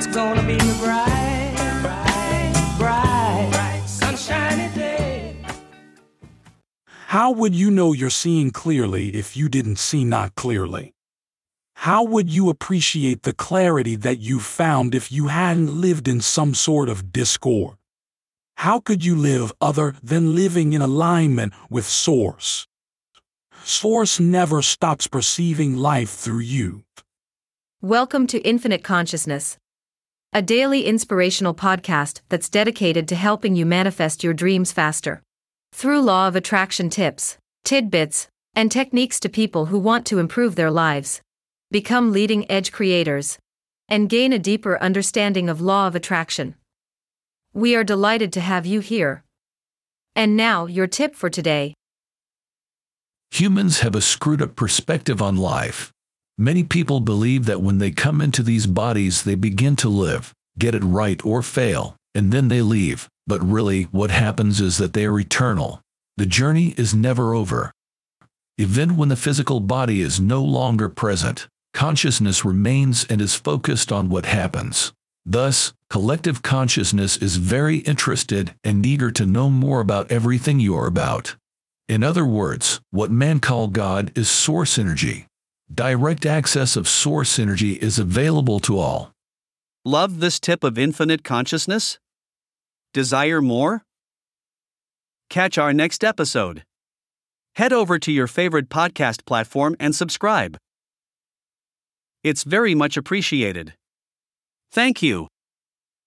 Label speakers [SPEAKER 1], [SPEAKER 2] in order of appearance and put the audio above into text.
[SPEAKER 1] It's gonna be a bright, bright, bright, bright, sunshiny day. How would you know you're seeing clearly if you didn't see not clearly? How would you appreciate the clarity that you found if you hadn't lived in some sort of discord? How could you live other than living in alignment with Source? Source never stops perceiving life through you.
[SPEAKER 2] Welcome to Infinite Consciousness a daily inspirational podcast that's dedicated to helping you manifest your dreams faster. Through law of attraction tips, tidbits, and techniques to people who want to improve their lives, become leading edge creators, and gain a deeper understanding of law of attraction. We are delighted to have you here. And now, your tip for today.
[SPEAKER 3] Humans have a screwed up perspective on life. Many people believe that when they come into these bodies, they begin to live, get it right or fail, and then they leave. But really, what happens is that they are eternal. The journey is never over. Even when the physical body is no longer present, consciousness remains and is focused on what happens. Thus, collective consciousness is very interested and eager to know more about everything you're about. In other words, what man call God is source energy. Direct access of source energy is available to all.
[SPEAKER 4] Love this tip of infinite consciousness? Desire more? Catch our next episode. Head over to your favorite podcast platform and subscribe. It's very much appreciated. Thank you.